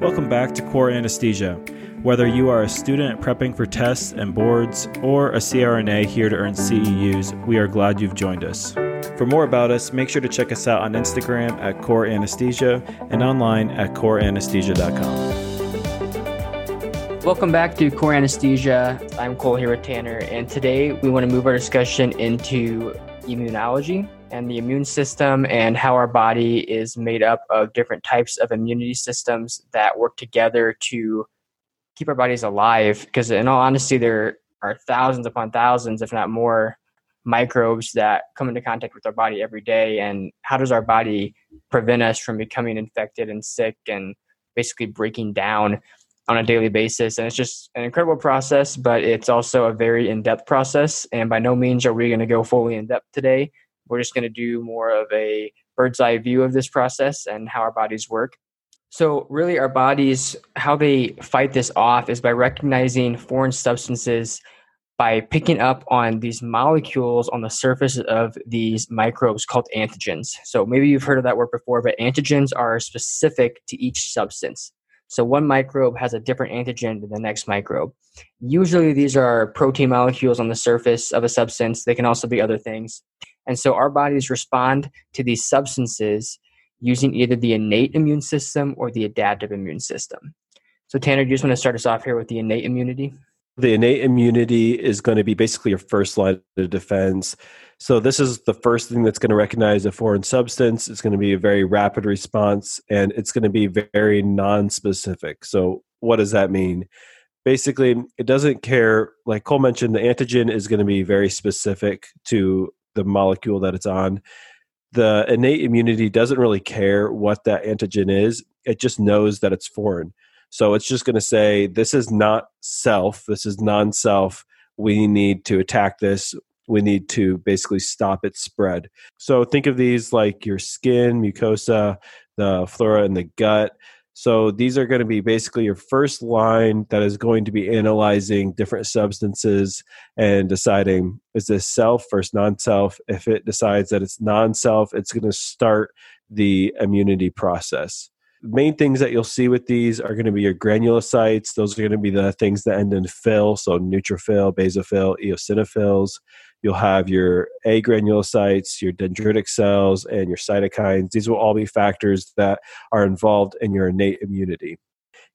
Welcome back to Core Anesthesia. Whether you are a student prepping for tests and boards or a CRNA here to earn CEUs, we are glad you've joined us. For more about us, make sure to check us out on Instagram at Core Anesthesia and online at coreanesthesia.com. Welcome back to Core Anesthesia. I'm Cole here with Tanner, and today we want to move our discussion into immunology and the immune system and how our body is made up of different types of immunity systems that work together to keep our bodies alive. Because, in all honesty, there are thousands upon thousands, if not more, microbes that come into contact with our body every day. And how does our body prevent us from becoming infected and sick and basically breaking down on a daily basis. And it's just an incredible process, but it's also a very in depth process. And by no means are we going to go fully in depth today. We're just going to do more of a bird's eye view of this process and how our bodies work. So, really, our bodies, how they fight this off is by recognizing foreign substances by picking up on these molecules on the surface of these microbes called antigens. So, maybe you've heard of that word before, but antigens are specific to each substance. So, one microbe has a different antigen than the next microbe. Usually, these are protein molecules on the surface of a substance, they can also be other things. And so our bodies respond to these substances using either the innate immune system or the adaptive immune system. So, Tanner, do you just want to start us off here with the innate immunity? The innate immunity is going to be basically your first line of defense. So, this is the first thing that's going to recognize a foreign substance. It's going to be a very rapid response and it's going to be very non specific. So, what does that mean? Basically, it doesn't care, like Cole mentioned, the antigen is going to be very specific to the molecule that it's on. The innate immunity doesn't really care what that antigen is, it just knows that it's foreign. So it's just going to say, this is not self, this is non self. We need to attack this. We need to basically stop its spread. So think of these like your skin, mucosa, the flora in the gut. So these are going to be basically your first line that is going to be analyzing different substances and deciding is this self versus non self. If it decides that it's non self, it's going to start the immunity process. Main things that you'll see with these are going to be your granulocytes. Those are going to be the things that end in phil, so neutrophil, basophil, eosinophils. You'll have your agranulocytes, your dendritic cells, and your cytokines. These will all be factors that are involved in your innate immunity.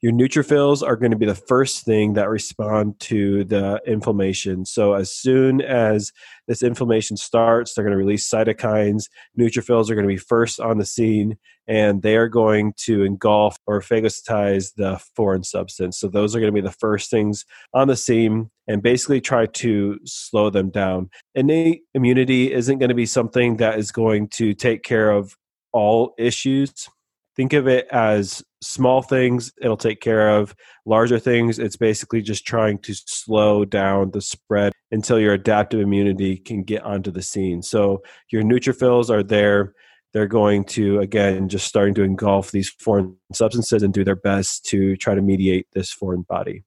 Your neutrophils are going to be the first thing that respond to the inflammation. So, as soon as this inflammation starts, they're going to release cytokines. Neutrophils are going to be first on the scene and they are going to engulf or phagocytize the foreign substance. So, those are going to be the first things on the scene and basically try to slow them down. Innate immunity isn't going to be something that is going to take care of all issues. Think of it as small things it'll take care of. Larger things it's basically just trying to slow down the spread until your adaptive immunity can get onto the scene. So your neutrophils are there. They're going to again just starting to engulf these foreign substances and do their best to try to mediate this foreign body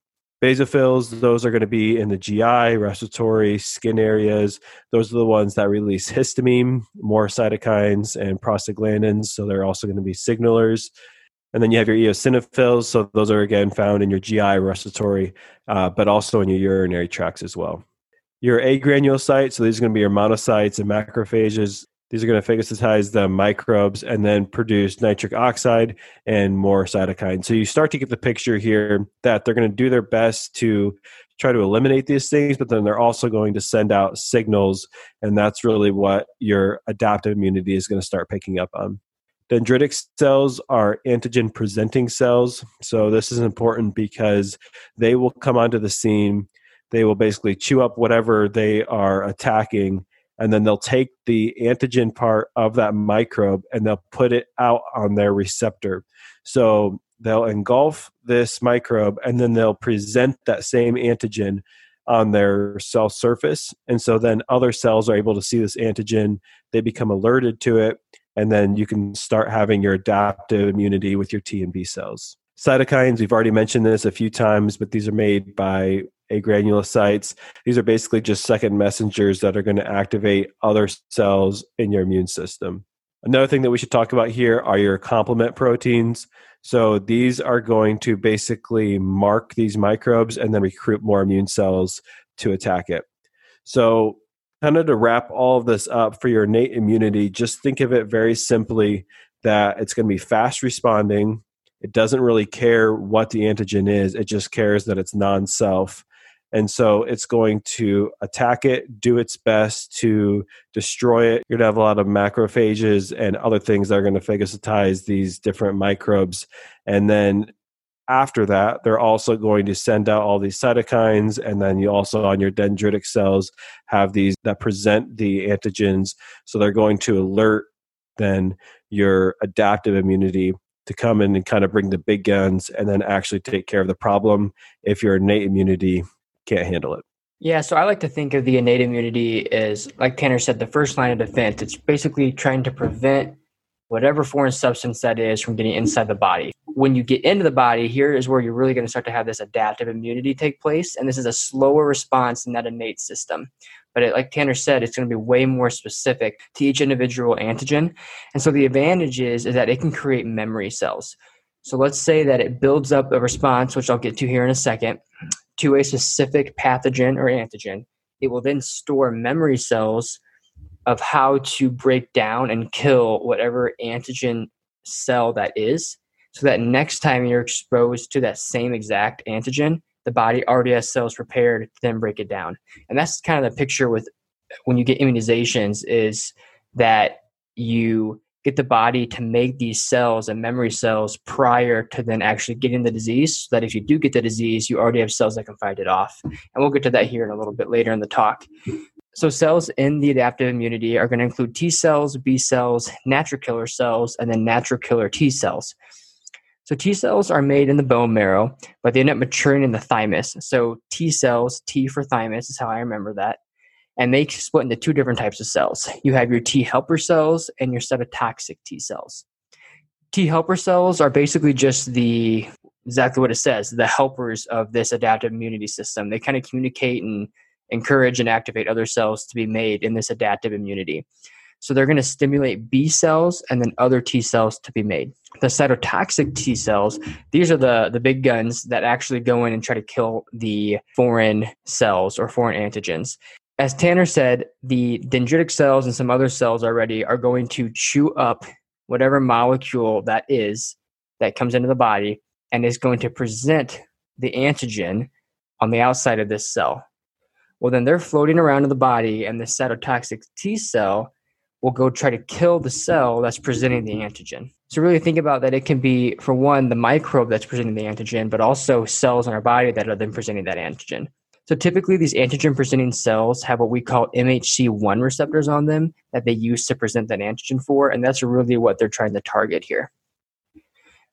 Basophils, those are going to be in the GI, respiratory, skin areas. Those are the ones that release histamine, more cytokines, and prostaglandins. So they're also going to be signalers. And then you have your eosinophils. So those are again found in your GI, respiratory, uh, but also in your urinary tracts as well. Your agranulocytes, so these are going to be your monocytes and macrophages. These are going to phagocytize the microbes and then produce nitric oxide and more cytokine. So you start to get the picture here that they're going to do their best to try to eliminate these things, but then they're also going to send out signals. And that's really what your adaptive immunity is going to start picking up on. Dendritic cells are antigen presenting cells. So this is important because they will come onto the scene. They will basically chew up whatever they are attacking and then they'll take the antigen part of that microbe and they'll put it out on their receptor. So they'll engulf this microbe and then they'll present that same antigen on their cell surface. And so then other cells are able to see this antigen, they become alerted to it, and then you can start having your adaptive immunity with your T and B cells. Cytokines, we've already mentioned this a few times, but these are made by agranulocytes. These are basically just second messengers that are going to activate other cells in your immune system. Another thing that we should talk about here are your complement proteins. So these are going to basically mark these microbes and then recruit more immune cells to attack it. So, kind of to wrap all of this up for your innate immunity, just think of it very simply that it's going to be fast responding. It doesn't really care what the antigen is, it just cares that it's non self. And so it's going to attack it, do its best to destroy it. You're going to have a lot of macrophages and other things that are going to phagocytize these different microbes. And then after that, they're also going to send out all these cytokines. And then you also, on your dendritic cells, have these that present the antigens. So they're going to alert then your adaptive immunity to come in and kind of bring the big guns and then actually take care of the problem if your innate immunity can't handle it. Yeah, so I like to think of the innate immunity as, like Tanner said, the first line of defense. It's basically trying to prevent whatever foreign substance that is from getting inside the body. When you get into the body, here is where you're really going to start to have this adaptive immunity take place. And this is a slower response than that innate system. But it, like Tanner said, it's going to be way more specific to each individual antigen. And so the advantage is, is that it can create memory cells. So let's say that it builds up a response, which I'll get to here in a second, to a specific pathogen or antigen. It will then store memory cells of how to break down and kill whatever antigen cell that is so that next time you're exposed to that same exact antigen the body already has cells prepared to then break it down and that's kind of the picture with when you get immunizations is that you get the body to make these cells and memory cells prior to then actually getting the disease so that if you do get the disease you already have cells that can fight it off and we'll get to that here in a little bit later in the talk so cells in the adaptive immunity are going to include T cells, B cells, natural killer cells, and then natural killer T cells. So T cells are made in the bone marrow, but they end up maturing in the thymus. So T cells, T for thymus is how I remember that. And they split into two different types of cells. You have your T helper cells and your cytotoxic T cells. T helper cells are basically just the exactly what it says, the helpers of this adaptive immunity system. They kind of communicate and encourage and activate other cells to be made in this adaptive immunity. So they're going to stimulate B cells and then other T cells to be made. The cytotoxic T cells, these are the, the big guns that actually go in and try to kill the foreign cells or foreign antigens. As Tanner said, the dendritic cells and some other cells already are going to chew up whatever molecule that is that comes into the body and is going to present the antigen on the outside of this cell well then they're floating around in the body and the cytotoxic T cell will go try to kill the cell that's presenting the antigen. So really think about that it can be for one the microbe that's presenting the antigen but also cells in our body that are then presenting that antigen. So typically these antigen presenting cells have what we call MHC1 receptors on them that they use to present that antigen for and that's really what they're trying to target here.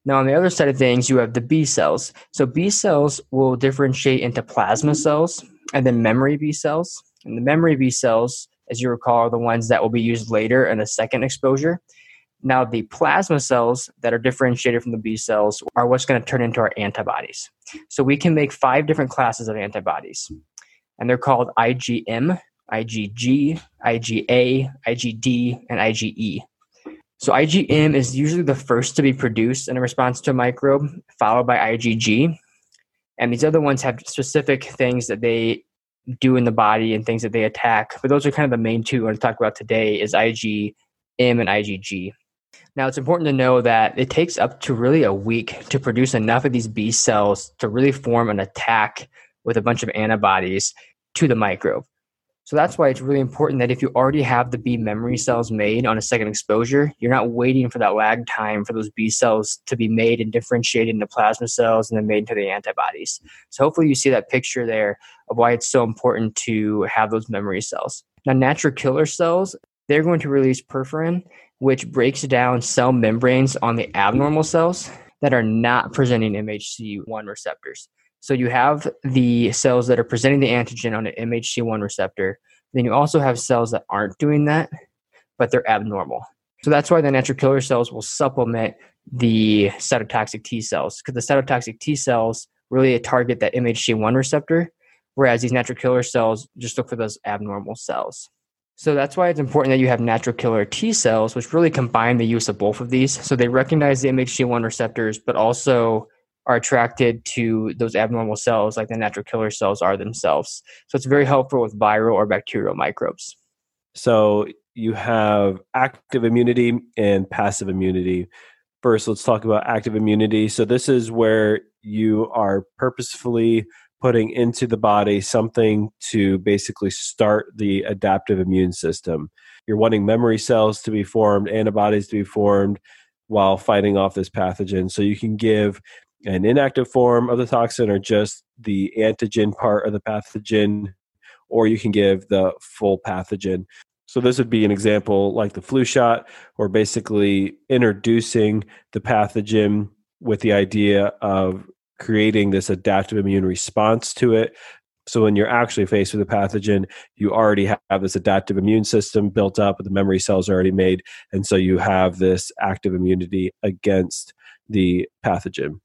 Now, on the other side of things, you have the B cells. So, B cells will differentiate into plasma cells and then memory B cells. And the memory B cells, as you recall, are the ones that will be used later in a second exposure. Now, the plasma cells that are differentiated from the B cells are what's going to turn into our antibodies. So, we can make five different classes of antibodies, and they're called IgM, IgG, IgA, IgD, and IgE. So, IgM is usually the first to be produced in a response to a microbe, followed by IgG, and these other ones have specific things that they do in the body and things that they attack. But those are kind of the main two I want to talk about today is IgM and IgG. Now it's important to know that it takes up to really a week to produce enough of these B cells to really form an attack with a bunch of antibodies to the microbe. So that's why it's really important that if you already have the B memory cells made on a second exposure, you're not waiting for that lag time for those B cells to be made and differentiated into plasma cells and then made into the antibodies. So hopefully you see that picture there of why it's so important to have those memory cells. Now, natural killer cells, they're going to release perforin, which breaks down cell membranes on the abnormal cells that are not presenting MHC1 receptors. So you have the cells that are presenting the antigen on an MHC1 receptor. Then you also have cells that aren't doing that, but they're abnormal. So that's why the natural killer cells will supplement the cytotoxic T cells because the cytotoxic T cells really target that MHC1 receptor, whereas these natural killer cells just look for those abnormal cells. So that's why it's important that you have natural killer T cells, which really combine the use of both of these. So they recognize the MHC1 receptors, but also are attracted to those abnormal cells like the natural killer cells are themselves. So it's very helpful with viral or bacterial microbes. So you have active immunity and passive immunity. First, let's talk about active immunity. So this is where you are purposefully putting into the body something to basically start the adaptive immune system. You're wanting memory cells to be formed, antibodies to be formed while fighting off this pathogen. So you can give an inactive form of the toxin or just the antigen part of the pathogen, or you can give the full pathogen. So, this would be an example like the flu shot, or basically introducing the pathogen with the idea of creating this adaptive immune response to it. So, when you're actually faced with a pathogen, you already have this adaptive immune system built up, the memory cells are already made. And so, you have this active immunity against the pathogen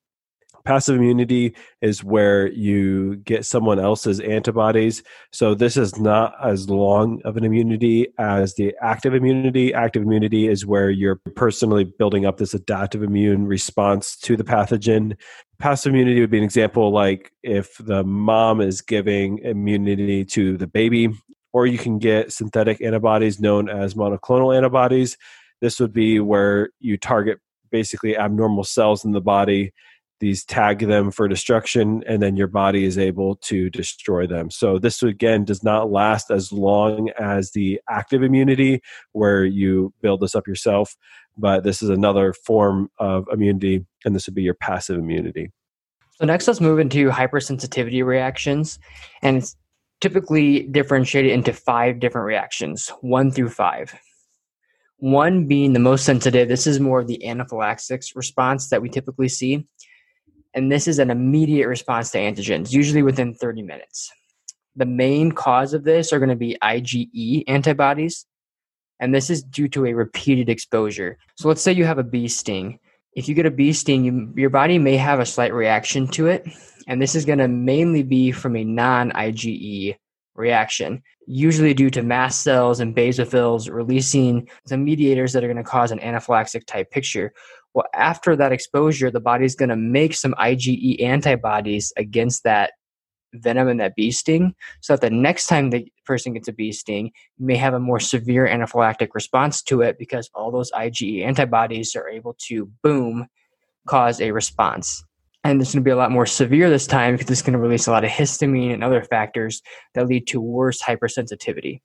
passive immunity is where you get someone else's antibodies. So this is not as long of an immunity as the active immunity. Active immunity is where you're personally building up this adaptive immune response to the pathogen. Passive immunity would be an example like if the mom is giving immunity to the baby, or you can get synthetic antibodies known as monoclonal antibodies. This would be where you target basically abnormal cells in the body these tag them for destruction and then your body is able to destroy them. So this again does not last as long as the active immunity where you build this up yourself but this is another form of immunity and this would be your passive immunity. So next let's move into hypersensitivity reactions and it's typically differentiated into five different reactions one through five. One being the most sensitive this is more of the anaphylaxis response that we typically see and this is an immediate response to antigens, usually within 30 minutes. The main cause of this are going to be IgE antibodies, and this is due to a repeated exposure. So let's say you have a bee sting. If you get a bee sting, you, your body may have a slight reaction to it, and this is going to mainly be from a non IgE reaction, usually due to mast cells and basophils releasing some mediators that are going to cause an anaphylactic type picture. Well, after that exposure, the body's going to make some IgE antibodies against that venom and that bee sting so that the next time the person gets a bee sting may have a more severe anaphylactic response to it because all those IgE antibodies are able to boom cause a response. And it's going to be a lot more severe this time because it's going to release a lot of histamine and other factors that lead to worse hypersensitivity.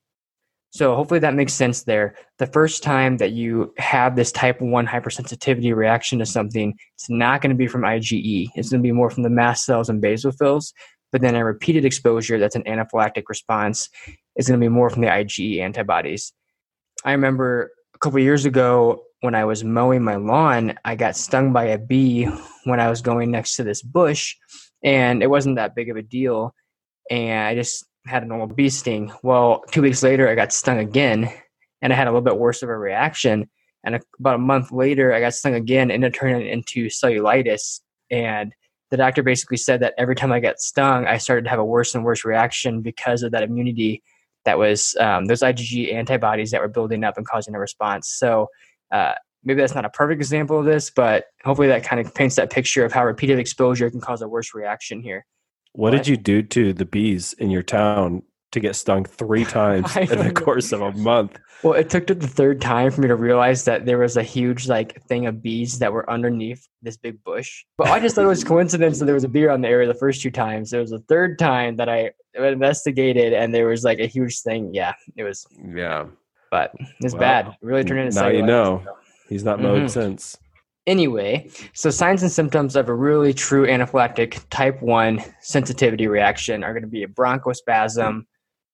So hopefully that makes sense there. The first time that you have this type 1 hypersensitivity reaction to something, it's not going to be from IgE. It's going to be more from the mast cells and basophils. But then a repeated exposure that's an anaphylactic response is going to be more from the IgE antibodies. I remember a couple years ago when I was mowing my lawn, I got stung by a bee when I was going next to this bush, and it wasn't that big of a deal. And I just had a normal bee sting. Well, two weeks later, I got stung again, and I had a little bit worse of a reaction. And about a month later, I got stung again, and it turned into cellulitis. And the doctor basically said that every time I got stung, I started to have a worse and worse reaction because of that immunity that was um, those IgG antibodies that were building up and causing a response. So uh, maybe that's not a perfect example of this, but hopefully that kind of paints that picture of how repeated exposure can cause a worse reaction here. What, did you do to the bees in your town to get stung three times in the course of a month? Well, it took to the third time for me to realize that there was a huge like thing of bees that were underneath this big bush. But I just thought it was coincidence that there was a bee on the area the first two times. There was a third time that I investigated and there was like a huge thing. Yeah, it was. Yeah. But it's bad. It really turned into. Now you know. He's not mowed mm-hmm. since. Anyway, so signs and symptoms of a really true anaphylactic type 1 sensitivity reaction are going to be a bronchospasm,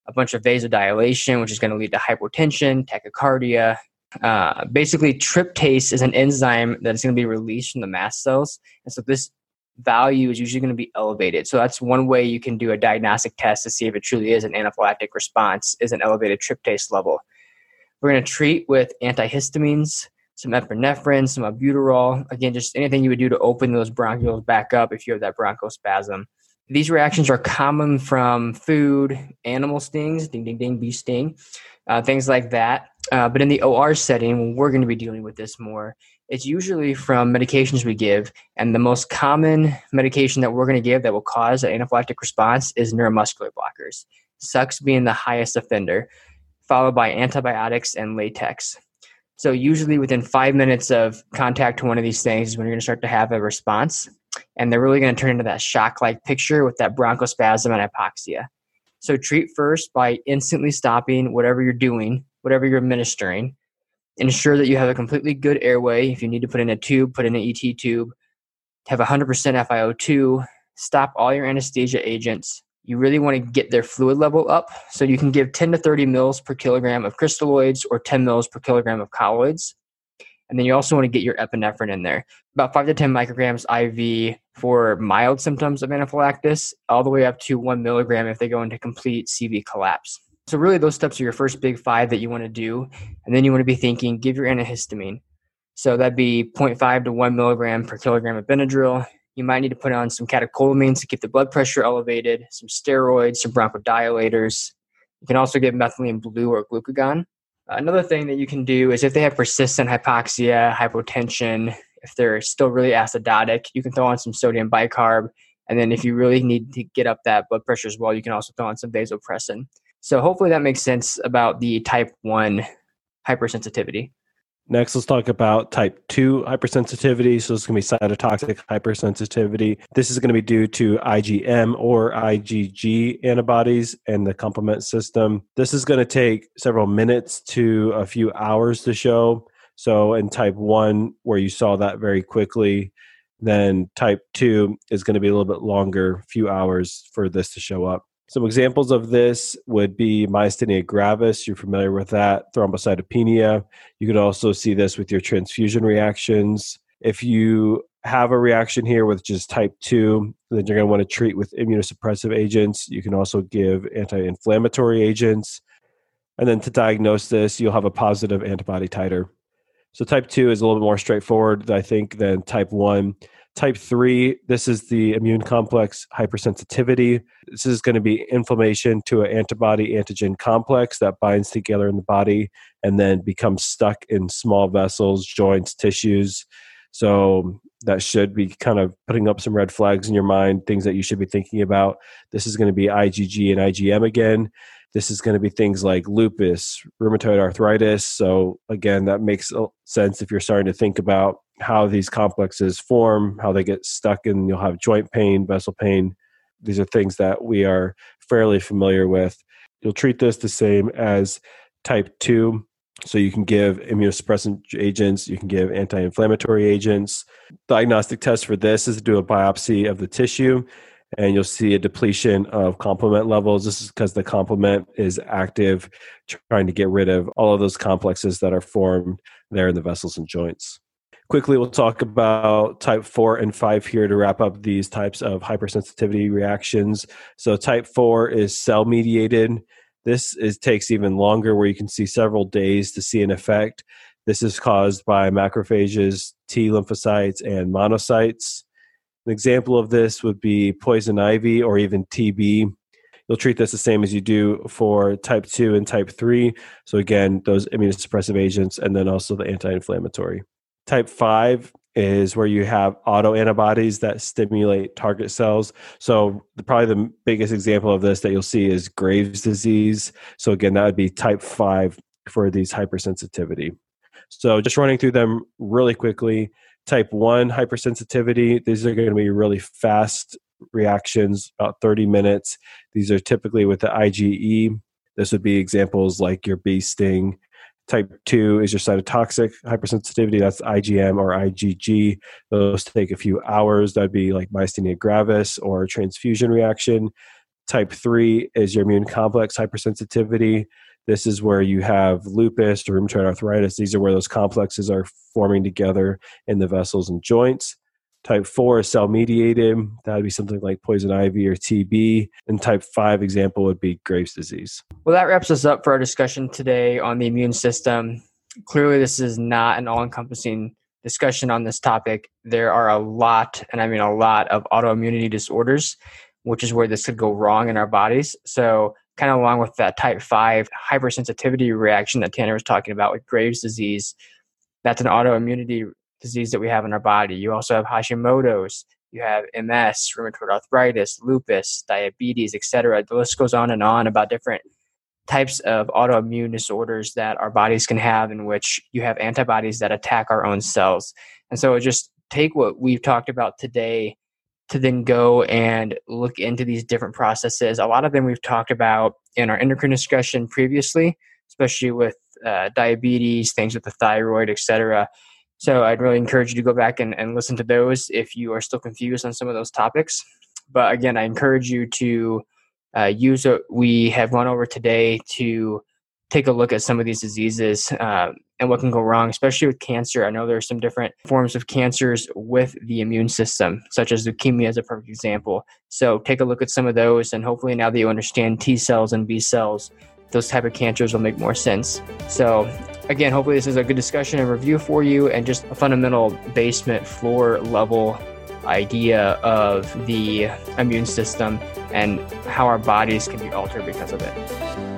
a bunch of vasodilation, which is going to lead to hypotension, tachycardia. Uh, basically, tryptase is an enzyme that is going to be released from the mast cells. And so this value is usually going to be elevated. So that's one way you can do a diagnostic test to see if it truly is an anaphylactic response, is an elevated tryptase level. We're going to treat with antihistamines some epinephrine, some albuterol. Again, just anything you would do to open those bronchioles back up if you have that bronchospasm. These reactions are common from food, animal stings, ding, ding, ding, bee sting, uh, things like that. Uh, but in the OR setting, we're going to be dealing with this more, it's usually from medications we give. And the most common medication that we're going to give that will cause an anaphylactic response is neuromuscular blockers, SUX being the highest offender, followed by antibiotics and latex. So, usually within five minutes of contact to one of these things is when you're going to start to have a response. And they're really going to turn into that shock like picture with that bronchospasm and hypoxia. So, treat first by instantly stopping whatever you're doing, whatever you're administering, ensure that you have a completely good airway. If you need to put in a tube, put in an ET tube. Have 100% FiO2. Stop all your anesthesia agents. You really want to get their fluid level up. So you can give 10 to 30 mils per kilogram of crystalloids or 10 mils per kilogram of colloids. And then you also want to get your epinephrine in there. About 5 to 10 micrograms IV for mild symptoms of anaphylaxis, all the way up to 1 milligram if they go into complete CV collapse. So really those steps are your first big five that you want to do. And then you want to be thinking, give your antihistamine. So that'd be 0.5 to 1 milligram per kilogram of Benadryl. You might need to put on some catecholamines to keep the blood pressure elevated, some steroids, some bronchodilators. You can also give methylene blue or glucagon. Another thing that you can do is if they have persistent hypoxia, hypotension, if they're still really acidotic, you can throw on some sodium bicarb. And then if you really need to get up that blood pressure as well, you can also throw on some vasopressin. So hopefully that makes sense about the type 1 hypersensitivity. Next, let's talk about type 2 hypersensitivity. So, this is going to be cytotoxic hypersensitivity. This is going to be due to IgM or IgG antibodies and the complement system. This is going to take several minutes to a few hours to show. So, in type 1, where you saw that very quickly, then type 2 is going to be a little bit longer, few hours for this to show up. Some examples of this would be myasthenia gravis. You're familiar with that. Thrombocytopenia. You could also see this with your transfusion reactions. If you have a reaction here with just type 2, then you're going to want to treat with immunosuppressive agents. You can also give anti inflammatory agents. And then to diagnose this, you'll have a positive antibody titer. So type 2 is a little bit more straightforward, I think, than type 1. Type 3, this is the immune complex hypersensitivity. This is going to be inflammation to an antibody antigen complex that binds together in the body and then becomes stuck in small vessels, joints, tissues. So that should be kind of putting up some red flags in your mind, things that you should be thinking about. This is going to be IgG and IgM again. This is going to be things like lupus, rheumatoid arthritis. So, again, that makes sense if you're starting to think about how these complexes form, how they get stuck, and you'll have joint pain, vessel pain. These are things that we are fairly familiar with. You'll treat this the same as type 2. So you can give immunosuppressant agents, you can give anti inflammatory agents. Diagnostic test for this is to do a biopsy of the tissue, and you'll see a depletion of complement levels. This is because the complement is active, trying to get rid of all of those complexes that are formed there in the vessels and joints. Quickly, we'll talk about type 4 and 5 here to wrap up these types of hypersensitivity reactions. So, type 4 is cell mediated. This is, takes even longer, where you can see several days to see an effect. This is caused by macrophages, T lymphocytes, and monocytes. An example of this would be poison ivy or even TB. You'll treat this the same as you do for type 2 and type 3. So, again, those immunosuppressive agents and then also the anti inflammatory. Type 5 is where you have autoantibodies that stimulate target cells. So, the, probably the biggest example of this that you'll see is Graves' disease. So, again, that would be type 5 for these hypersensitivity. So, just running through them really quickly. Type 1 hypersensitivity, these are going to be really fast reactions, about 30 minutes. These are typically with the IgE. This would be examples like your bee sting, Type 2 is your cytotoxic hypersensitivity. That's IgM or IgG. Those take a few hours. That'd be like myasthenia gravis or transfusion reaction. Type 3 is your immune complex hypersensitivity. This is where you have lupus or rheumatoid arthritis. These are where those complexes are forming together in the vessels and joints. Type 4 is cell mediated. That would be something like poison ivy or TB. And type 5 example would be Graves' disease. Well, that wraps us up for our discussion today on the immune system. Clearly, this is not an all encompassing discussion on this topic. There are a lot, and I mean a lot, of autoimmunity disorders. which is where this could go wrong in our bodies. So, kind of along with that type 5 hypersensitivity reaction that Tanner was talking about with Graves' disease, that's an autoimmunity disease that we have in our body. You also have Hashimoto's, you have MS, rheumatoid arthritis, lupus, diabetes, etc. The list goes on and on about different types of autoimmune disorders that our bodies can have in which you have antibodies that attack our own cells. And so just take what we've talked about today to then go and look into these different processes. A lot of them we've talked about in our endocrine discussion previously, especially with uh, diabetes, things with the thyroid, etc. So I'd really encourage you to go back and, and listen to those if you are still confused on some of those topics. But again, I encourage you to uh, use what we have gone over today to take a look at some of these diseases uh, and what can go wrong, especially with cancer. I know there are some different forms of cancers with the immune system, such as leukemia as a perfect example. So take a look at some of those, and hopefully now that you understand T cells and B cells, those type of cancers will make more sense. So again, hopefully this is a good discussion and review for you, and just a fundamental basement floor level idea of the immune system and how our bodies can be altered because of it.